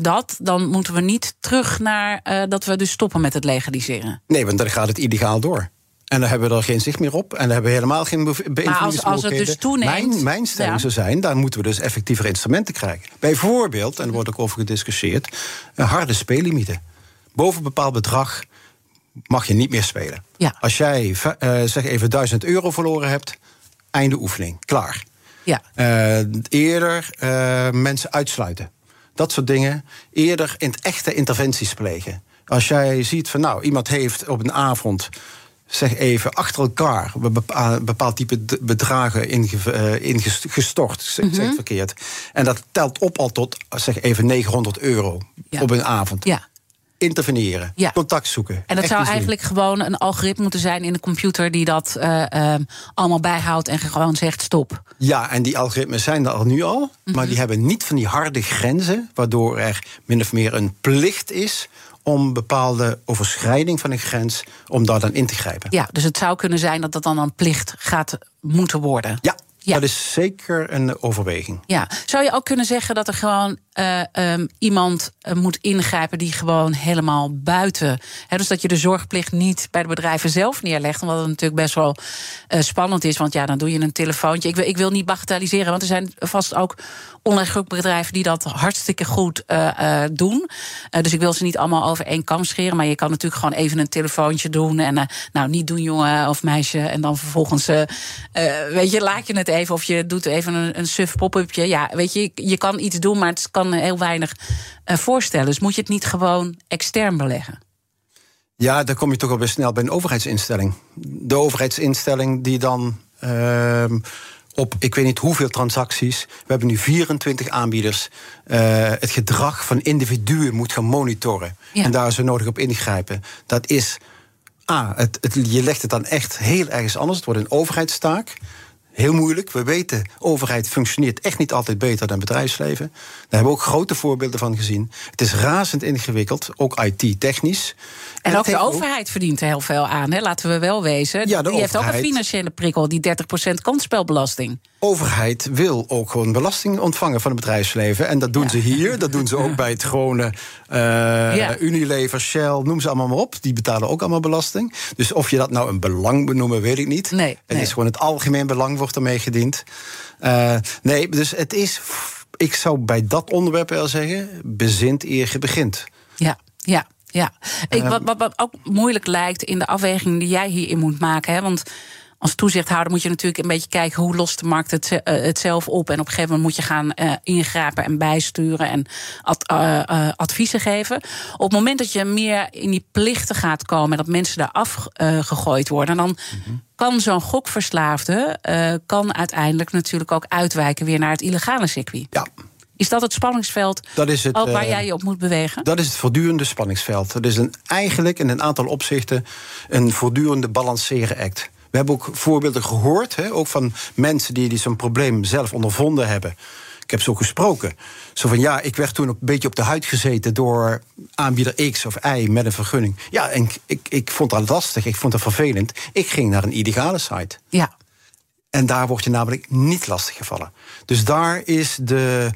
dat. Dan moeten we niet terug naar dat we dus stoppen met het legaliseren. Nee, want dan gaat het illegaal door. En dan hebben we er geen zicht meer op. En dan hebben we helemaal geen beïnvloedingsmogelijkheden. Maar als, als het dus toeneemt... Mijn, mijn stelling ja. zou zijn, daar moeten we dus effectievere instrumenten krijgen. Bijvoorbeeld, en er wordt ook over gediscussieerd... harde speellimieten. Boven een bepaald bedrag mag je niet meer spelen. Ja. Als jij, uh, zeg even, 1000 euro verloren hebt... einde oefening, klaar. Ja. Uh, eerder uh, mensen uitsluiten. Dat soort dingen. Eerder in het echte interventies plegen. Als jij ziet van, nou, iemand heeft op een avond zeg even, achter elkaar bepaald type bedragen ingestort, zeg mm -hmm. verkeerd. En dat telt op al tot, zeg even, 900 euro ja. op een avond. Ja. Interveneren, ja. contact zoeken. En dat zou eigenlijk gewoon een algoritme moeten zijn in de computer die dat uh, uh, allemaal bijhoudt en gewoon zegt stop. Ja, en die algoritmes zijn er al nu al, mm -hmm. maar die hebben niet van die harde grenzen, waardoor er min of meer een plicht is om bepaalde overschrijding van een grens, om daar dan in te grijpen. Ja, dus het zou kunnen zijn dat dat dan een plicht gaat moeten worden. Ja, ja. dat is zeker een overweging. Ja, zou je ook kunnen zeggen dat er gewoon uh, um, iemand uh, moet ingrijpen die gewoon helemaal buiten. Hè, dus dat je de zorgplicht niet bij de bedrijven zelf neerlegt. Omdat het natuurlijk best wel uh, spannend is. Want ja, dan doe je een telefoontje. Ik wil, ik wil niet bagatelliseren, want er zijn vast ook online bedrijven die dat hartstikke goed doen. dus ik wil ze niet allemaal over één kam scheren. Maar je kan natuurlijk gewoon even een telefoontje doen. En nou, niet doen, jongen of meisje. En dan vervolgens, weet je, laat je het even. Of je doet even een, een suf pop-upje. Ja, weet je, je kan iets doen, maar het kan heel weinig uh, voorstellen. Dus moet je het niet gewoon extern beleggen? Ja, dan kom je toch al best snel bij een overheidsinstelling. De overheidsinstelling die dan uh, op ik weet niet hoeveel transacties. We hebben nu 24 aanbieders. Uh, het gedrag van individuen moet gaan monitoren. En daar is er nodig op ingrijpen. Dat is. A, het, het, je legt het dan echt heel ergens anders. Het wordt een overheidstaak heel moeilijk. We weten, overheid functioneert echt niet altijd beter dan bedrijfsleven. Daar hebben we ook grote voorbeelden van gezien. Het is razend ingewikkeld, ook IT-technisch. En, ook de overheid verdient er heel veel aan, hè? laten we wel wezen. Ja, die heeft ook een financiële prikkel, die 30% kansspelbelasting overheid wil ook gewoon belasting ontvangen van het bedrijfsleven. En dat doen ze hier. Dat doen ze ook bij het gewone uh, Unilever, Shell, noem ze allemaal maar op. Die betalen ook allemaal belasting. Dus of je dat nou een belang benoemen, weet ik niet. Nee, het is gewoon het algemeen belang wordt ermee gediend. Uh, nee, dus het is. Ik zou bij dat onderwerp wel zeggen: bezint eer je begint. Ja, ja. Ja, ik, wat, wat, wat ook moeilijk lijkt in de afweging die jij hierin moet maken. Hè, want als toezichthouder moet je natuurlijk een beetje kijken hoe lost de markt het, uh, het zelf op. En op een gegeven moment moet je gaan uh, ingrijpen en bijsturen en ad, uh, adviezen geven. Op het moment dat je meer in die plichten gaat komen en dat mensen daar afgegooid worden, dan. Mhm. Kan zo'n gokverslaafde kan uiteindelijk natuurlijk ook uitwijken weer naar het illegale circuit? Ja, is dat het spanningsveld dat is het, ook waar jij je op moet bewegen? Dat is het voortdurende spanningsveld. Dat is een, eigenlijk in een aantal opzichten een voortdurende balanceren act. We hebben ook voorbeelden gehoord, hè, ook van mensen die, die zo'n probleem zelf ondervonden hebben. Ik heb zo gesproken. Zo van ja, ik werd toen een beetje op de huid gezeten door aanbieder X of Y met een vergunning. Ja, en ik, ik vond dat lastig, ik vond dat vervelend. Ik ging naar een illegale site. Ja. En daar word je namelijk niet lastiggevallen. Dus daar is de,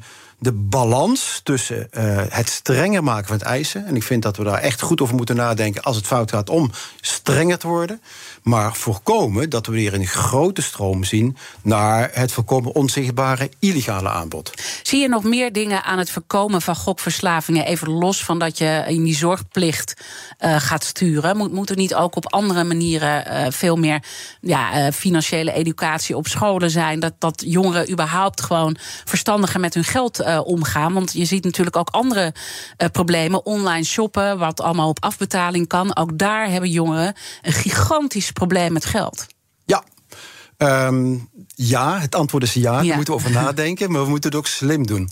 de balans tussen uh, het strenger maken van het eisen. En ik vind dat we daar echt goed over moeten nadenken als het fout gaat om strenger te worden. Maar voorkomen dat we weer een grote stroom zien naar het voorkomen onzichtbare illegale aanbod. Zie je nog meer dingen aan het voorkomen van gokverslavingen? Even los van dat je in die zorgplicht uh, gaat sturen. Moet, moet er niet ook op andere manieren uh, veel meer ja, financiële educatie op scholen zijn? Dat, dat jongeren überhaupt gewoon verstandiger met hun geld omgaan. Want je ziet natuurlijk ook andere problemen. Online shoppen, wat allemaal op afbetaling kan. Ook daar hebben jongeren een gigantisch probleem met geld? Ja. Um, ja, het antwoord is ja. Daar moeten we over nadenken, maar we moeten het ook slim doen.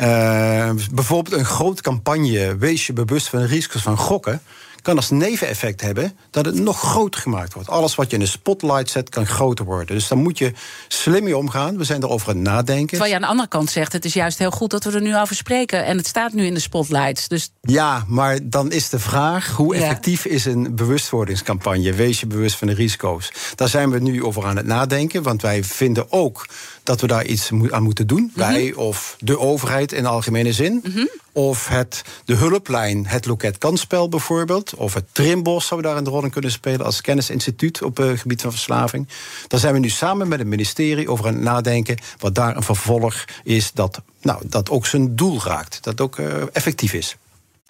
Uh, bijvoorbeeld een grote campagne, wees je bewust van de risico's van gokken kan als neveneffect hebben dat het nog groter gemaakt wordt. Alles wat je in de spotlight zet, kan groter worden. Dus daar moet je slim mee omgaan. We zijn erover aan het nadenken. Terwijl je aan de andere kant zegt, het is juist heel goed dat we er nu over spreken. En het staat nu in de spotlights. Dus... Ja, maar dan is de vraag, hoe effectief is een bewustwordingscampagne? Wees je bewust van de risico's. Daar zijn we nu over aan het nadenken. Want wij vinden ook dat we daar iets aan moeten doen. Mhm. Wij of de overheid in algemene zin. Mhm. Of het, de hulplijn, het loket kansspel bijvoorbeeld. Of het Trimbos zou daar een rol in kunnen spelen als kennisinstituut op het eh, gebied van verslaving. Daar zijn we nu samen met het ministerie over aan het nadenken. Wat daar een vervolg is dat, nou, dat ook zijn doel raakt. Dat ook uh, effectief is.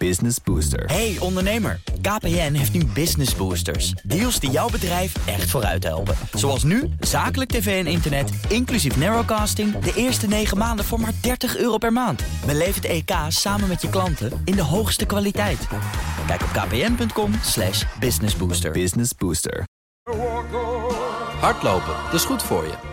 Business Booster. Hey ondernemer, KPN heeft nu Business Boosters. Deals die jouw bedrijf echt vooruit helpen. Zoals nu, zakelijk tv en internet, inclusief narrowcasting... de eerste 9 maanden voor maar 30 euro per maand. Beleef het EK samen met je klanten in de hoogste kwaliteit. Kijk op kpn.com slash businessbooster. Business Booster. Hardlopen, dat is goed voor je.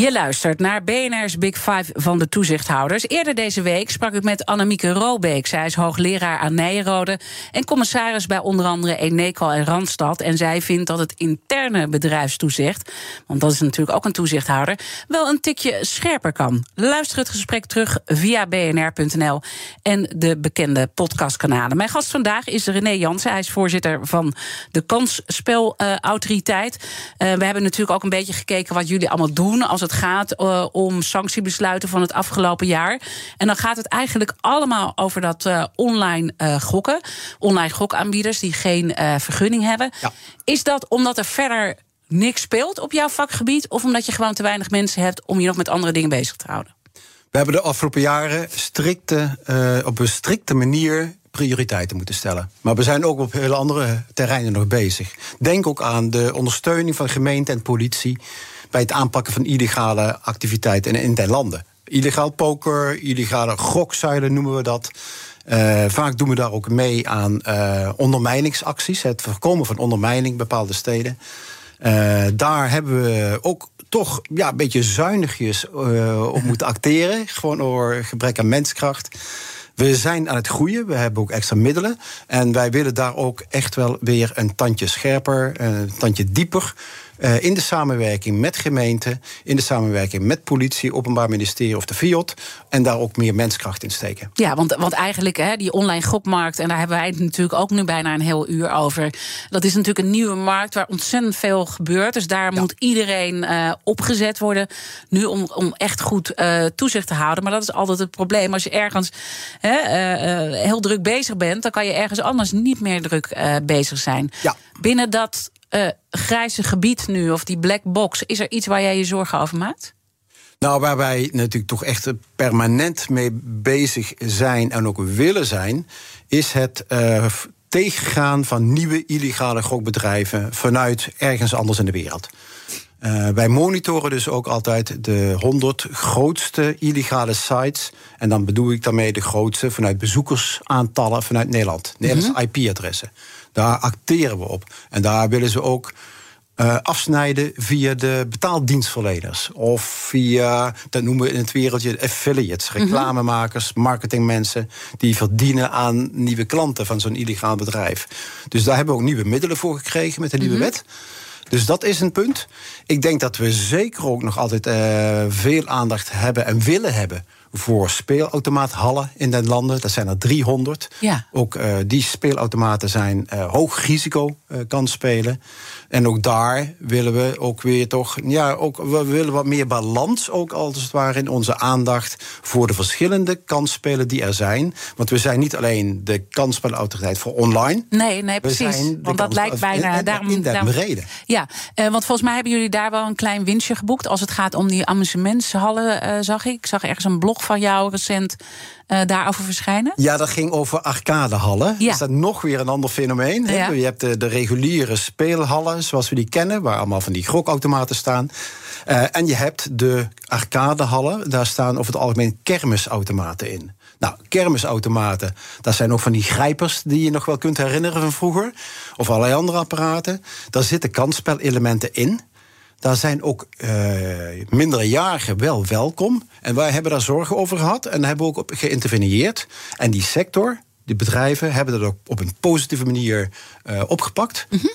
Je luistert naar BNR's Big Five van de toezichthouders. Eerder deze week sprak ik met Annemieke Robeek. Zij is hoogleraar aan Nijrode en commissaris bij onder andere Eneco en Randstad. En zij vindt dat het interne bedrijfstoezicht, want dat is natuurlijk ook een toezichthouder, wel een tikje scherper kan. Luister het gesprek terug via bnr.nl en de bekende podcastkanalen. Mijn gast vandaag is René Jansen. Hij is voorzitter van de Kansspelautoriteit. Uh, we hebben natuurlijk ook een beetje gekeken wat jullie allemaal doen als het het gaat uh, om sanctiebesluiten van het afgelopen jaar. En dan gaat het eigenlijk allemaal over dat uh, online uh, gokken. Online gokaanbieders die geen vergunning hebben. Ja. Is dat omdat er verder niks speelt op jouw vakgebied? Of omdat je gewoon te weinig mensen hebt om je nog met andere dingen bezig te houden? We hebben de afgelopen jaren strikte, uh, op een strikte manier prioriteiten moeten stellen. Maar we zijn ook op hele andere terreinen nog bezig. Denk ook aan de ondersteuning van gemeente en politie bij het aanpakken van illegale activiteiten in, in landen. Illegaal poker, illegale gokzuilen noemen we dat. Uh, vaak doen we daar ook mee aan uh, ondermijningsacties, het voorkomen van ondermijning in bepaalde steden. Uh, daar hebben we ook toch ja, een beetje zuinigjes op moeten acteren. Gewoon door gebrek aan menskracht. We zijn aan het groeien, we hebben ook extra middelen. En wij willen daar ook echt wel weer een tandje scherper, een tandje dieper uh, in de samenwerking met gemeenten, in de samenwerking met politie, Openbaar Ministerie of de FIOT. En daar ook meer menskracht in steken. Ja, want, want eigenlijk hè, die online gokmarkt, en daar hebben wij het natuurlijk ook nu bijna een heel uur over. Dat is natuurlijk een nieuwe markt waar ontzettend veel gebeurt. Dus daar moet iedereen uh, opgezet worden. Nu om, om echt goed uh, toezicht te houden. Maar dat is altijd het probleem. Als je ergens hè, heel druk bezig bent, dan kan je ergens anders niet meer druk bezig zijn. Ja. Binnen dat uh, grijze gebied nu, of die black box, is er iets waar jij je zorgen over maakt? Nou, waar wij natuurlijk toch echt permanent mee bezig zijn en ook willen zijn, is het uh, tegengaan van nieuwe illegale gokbedrijven vanuit ergens anders in de wereld. Uh, wij monitoren dus ook altijd de 100 grootste illegale sites. En dan bedoel ik daarmee de grootste vanuit bezoekersaantallen vanuit Nederland. Mm -hmm. IP-adressen. Daar acteren we op. En daar willen ze ook uh, afsnijden via de betaaldienstverleners. Of via, dat noemen we in het wereldje affiliates, mhm. reclamemakers, marketingmensen. die verdienen aan nieuwe klanten van zo'n illegaal bedrijf. Dus daar hebben we ook nieuwe middelen voor gekregen met de nieuwe -hmm. wet. Dus dat is een punt. Ik denk dat we zeker ook nog altijd uh, veel aandacht hebben en willen hebben voor speelautomaathallen in den landen. Dat zijn er 300. Ja. Ook uh, die speelautomaten zijn uh, hoog risico uh, kan spelen. En ook daar willen we ook weer toch... Ja, ook, we willen wat meer balans ook als het ware in onze aandacht... voor de verschillende kansspelen die er zijn. Want we zijn niet alleen de kansspelautoriteit voor online. Nee, nee, precies. Want dat lijkt bijna... In, daarom, in daarom, reden. Ja, want volgens mij hebben jullie daar wel een klein winstje geboekt... als het gaat om die amusementshallen, zag ik. Ik zag ergens een blog van jou recent uh, daarover verschijnen? Ja, dat ging over arcadehallen. Ja. Is dat nog weer een ander fenomeen? Ja. Je hebt de, de, reguliere speelhallen, zoals we die kennen, waar allemaal van die grokautomaten staan. Uh, en je hebt de arcadehallen, daar staan over het algemeen kermisautomaten in. Nou, kermisautomaten, dat zijn ook van die grijpers die je nog wel kunt herinneren van vroeger. Of allerlei andere apparaten. Daar zitten kansspelelementen in. Daar zijn ook uh, minderjarigen wel welkom. En wij hebben daar zorgen over gehad en hebben ook op geïnterveneerd. En die sector, die bedrijven, hebben dat ook op een positieve manier uh, opgepakt. Mm -hmm.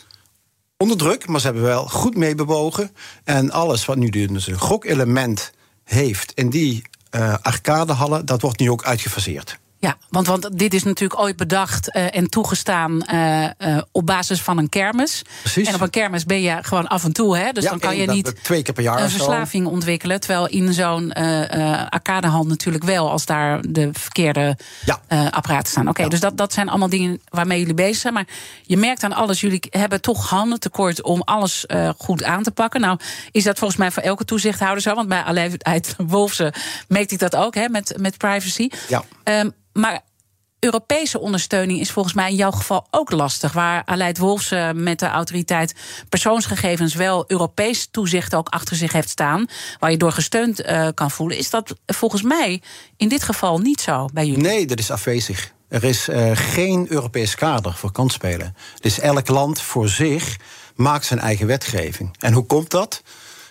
Onder druk, maar ze hebben wel goed meebewogen. En alles wat nu dus een gokelement heeft in die uh, arcadehallen, dat wordt nu ook uitgefaseerd. Ja, want, want dit is natuurlijk ooit bedacht uh, en toegestaan uh, uh, op basis van een kermis. Precies. En op een kermis ben je gewoon af en toe, hè? Dus ja, dan kan je niet twee keer per jaar een verslaving ontwikkelen. Terwijl in zo'n arcadehal natuurlijk wel, als daar de verkeerde ja. apparaten staan. Oké, okay, ja. dus dat, dat zijn allemaal dingen waarmee jullie bezig zijn. Maar je merkt aan alles, jullie hebben toch handen tekort om alles goed aan te pakken. Nou, is dat volgens mij voor elke toezichthouder zo? Want bij Aleid Wolfse meet ik dat ook, hè, met, met privacy. Ja. Um, maar Europese ondersteuning is volgens mij in jouw geval ook lastig. Waar Aleid Wolfs met de autoriteit persoonsgegevens wel Europees toezicht ook achter zich heeft staan. Waar je door gesteund uh, kan voelen. Is dat volgens mij in dit geval niet zo bij jullie? Nee, dat is afwezig. Er is uh, geen Europees kader voor kansspelen. Dus elk land voor zich maakt zijn eigen wetgeving. En hoe komt dat?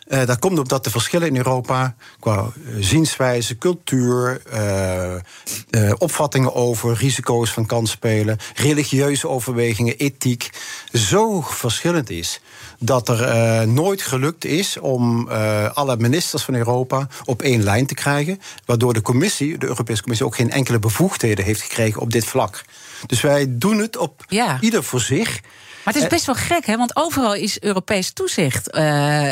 Uh, dat komt omdat de verschillen in Europa qua uh, zienswijze, cultuur, uh, opvattingen over risico's van kansspelen, religieuze overwegingen, ethiek, zo verschillend is dat er nooit gelukt is om alle ministers van Europa op één lijn te krijgen, waardoor de commissie, de Europese Commissie, ook geen enkele bevoegdheden heeft gekregen op dit vlak. Dus wij doen het op ja. ieder voor zich. Maar het is best wel gek, hè? Want overal is Europees toezicht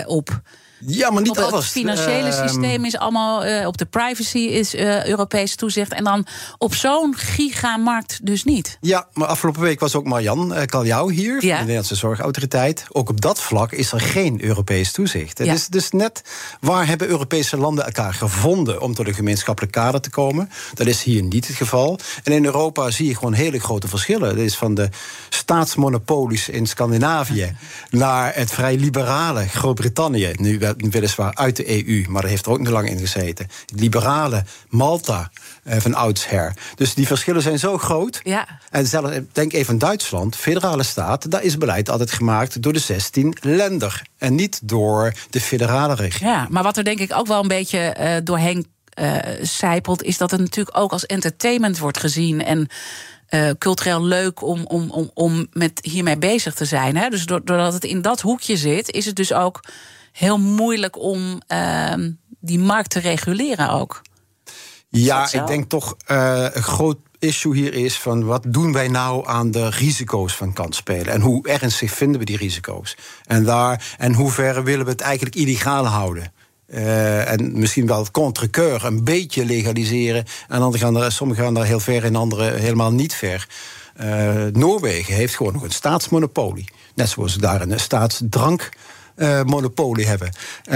op. Ja, maar niet op het financiële Ehm, systeem is allemaal... eh, op de privacy is eh Europees toezicht. En dan op zo'n gigamarkt dus niet. Ja, maar afgelopen week was ook Marjan uh, Kaljou hier... van de Nederlandse Zorgautoriteit. Ook op dat vlak is er geen Europees toezicht. Het Ja. is dus net waar hebben Europese landen elkaar gevonden... om tot een gemeenschappelijk kader te komen. Dat is hier niet het geval. En in Europa zie je gewoon hele grote verschillen. Dat is van de staatsmonopolies in Scandinavië... naar het vrij liberale Groot-Brittannië. Nu wel- weliswaar uit de EU, maar daar heeft er ook niet lang in gezeten. Liberale Malta eh, van oudsher. Dus die verschillen zijn zo groot... Ja. En zelfs, denk even aan Duitsland, federale staat, daar is beleid altijd gemaakt door de 16 lender. En niet door de federale regering. Ja, maar wat er denk ik ook wel een beetje eh, doorheen eh zijpelt... is dat het natuurlijk ook als entertainment wordt gezien... en eh, cultureel leuk om, om, om, om met hiermee bezig te zijn. Hè? Dus doordat het in dat hoekje zit, is het dus ook heel moeilijk om ehm, die markt te reguleren ook. Ja, ik denk toch uh, een groot issue hier is van wat doen wij nou aan de risico's van kansspelen en hoe ernstig vinden we die risico's en daar en hoe ver willen we het eigenlijk illegaal houden. Uh, en misschien wel contre keur een beetje legaliseren. En dan gaan er, sommigen gaan daar heel ver en anderen helemaal niet ver. Uh, Noorwegen heeft gewoon nog een staatsmonopolie. Net zoals daar een staatsdrank. Uh, monopolie hebben. Uh,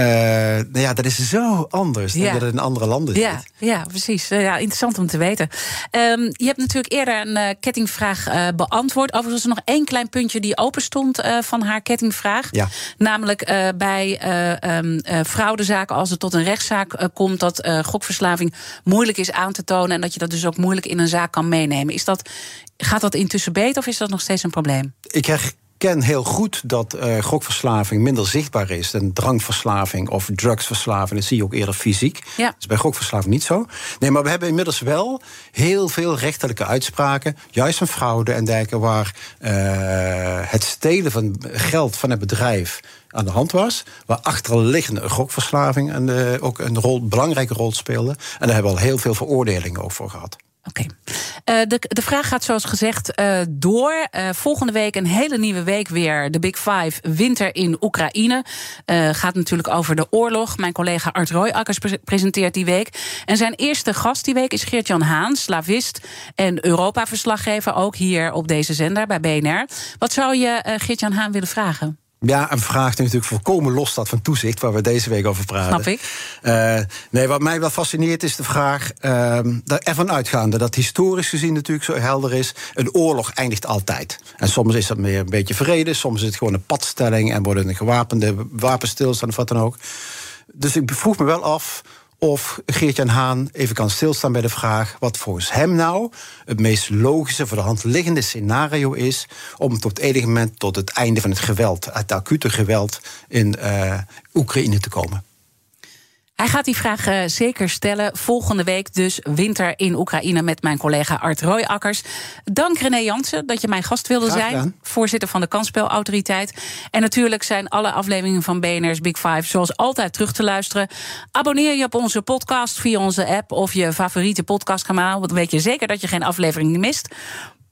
nou ja, dat is zo anders dan dat het in andere landen Ja, zit. ja precies. Eh, ja, interessant om te weten. Ehm, je hebt natuurlijk eerder een eh, kettingvraag eh, beantwoord. Overigens er nog één klein puntje die open stond eh, van haar kettingvraag. Ja. Namelijk eh, bij eh, eh, fraudezaken, als het tot een rechtszaak eh, komt, dat eh, gokverslaving moeilijk is aan te tonen en dat je dat dus ook moeilijk in een zaak kan meenemen. Is dat, gaat dat intussen beter of is dat nog steeds een probleem? Ik herken heel goed dat uh, gokverslaving minder zichtbaar is dan drankverslaving of drugsverslaving. Dat zie je ook eerder fysiek. Ja. Dat is bij gokverslaving niet zo. Nee, maar we hebben inmiddels wel heel veel rechterlijke uitspraken, juist van fraude en dergelijke, waar uh, het stelen van geld van het bedrijf aan de hand was. Waar achterliggende gokverslaving en, uh, ook een rol, belangrijke rol speelde. En daar hebben we al heel veel veroordelingen over gehad. Oké. Uh, de, de vraag gaat zoals gezegd uh, door. Uh, volgende week een hele nieuwe week weer. De Big Five winter in Oekraïne. gaat natuurlijk over de oorlog. Mijn collega Art Royakkers pre presenteert die week. En zijn eerste gast die week is Geert-Jan Haan, slavist en Europa-verslaggever. Ook hier op deze zender bij BNR. Wat zou je Geert-Jan Haan willen vragen? Ja, een vraag die natuurlijk volkomen los staat van toezicht, waar we deze week over praten. Snap ik. Uh, nee, wat mij wel fascineert is de vraag, uh, ervan uitgaande dat historisch gezien natuurlijk zo helder is, een oorlog eindigt altijd. En soms is dat meer een beetje vrede, soms is het gewoon een padstelling en worden een gewapende wapenstilstand of wat dan ook. Dus ik vroeg me wel af of Geert-Jan Haan even kan stilstaan bij de vraag... wat volgens hem nou het meest logische voor de hand liggende scenario is... om tot enig moment tot het einde van het geweld... het acute geweld in uh, Oekraïne te komen. Hij gaat die vraag uh, zeker stellen. Volgende week dus winter in Oekraïne met mijn collega Art Royakkers. Dank René Jansen dat je mijn gast wilde zijn. Voorzitter van de Kansspelautoriteit. En natuurlijk zijn alle afleveringen van BNR's Big Five zoals altijd terug te luisteren. Abonneer je op onze podcast via onze app of je favoriete podcastkanaal. Want dan weet je zeker dat je geen aflevering mist.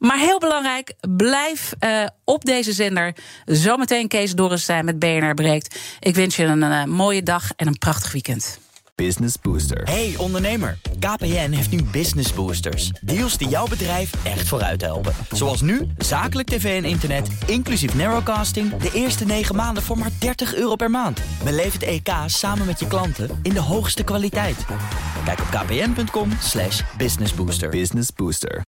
Maar heel belangrijk, blijf uh, op deze zender. Zometeen Kees Dorrestein met BNR breekt. Ik wens je een uh, mooie dag en een prachtig weekend. Business Booster. Hey ondernemer, KPN heeft nu Business Boosters. Deals die jouw bedrijf echt vooruit helpen. Zoals nu, zakelijk tv en internet, inclusief narrowcasting... de eerste 9 maanden voor maar 30 euro per maand. Beleef het EK samen met je klanten in de hoogste kwaliteit. Kijk op kpn.com slash businessbooster. Business Booster.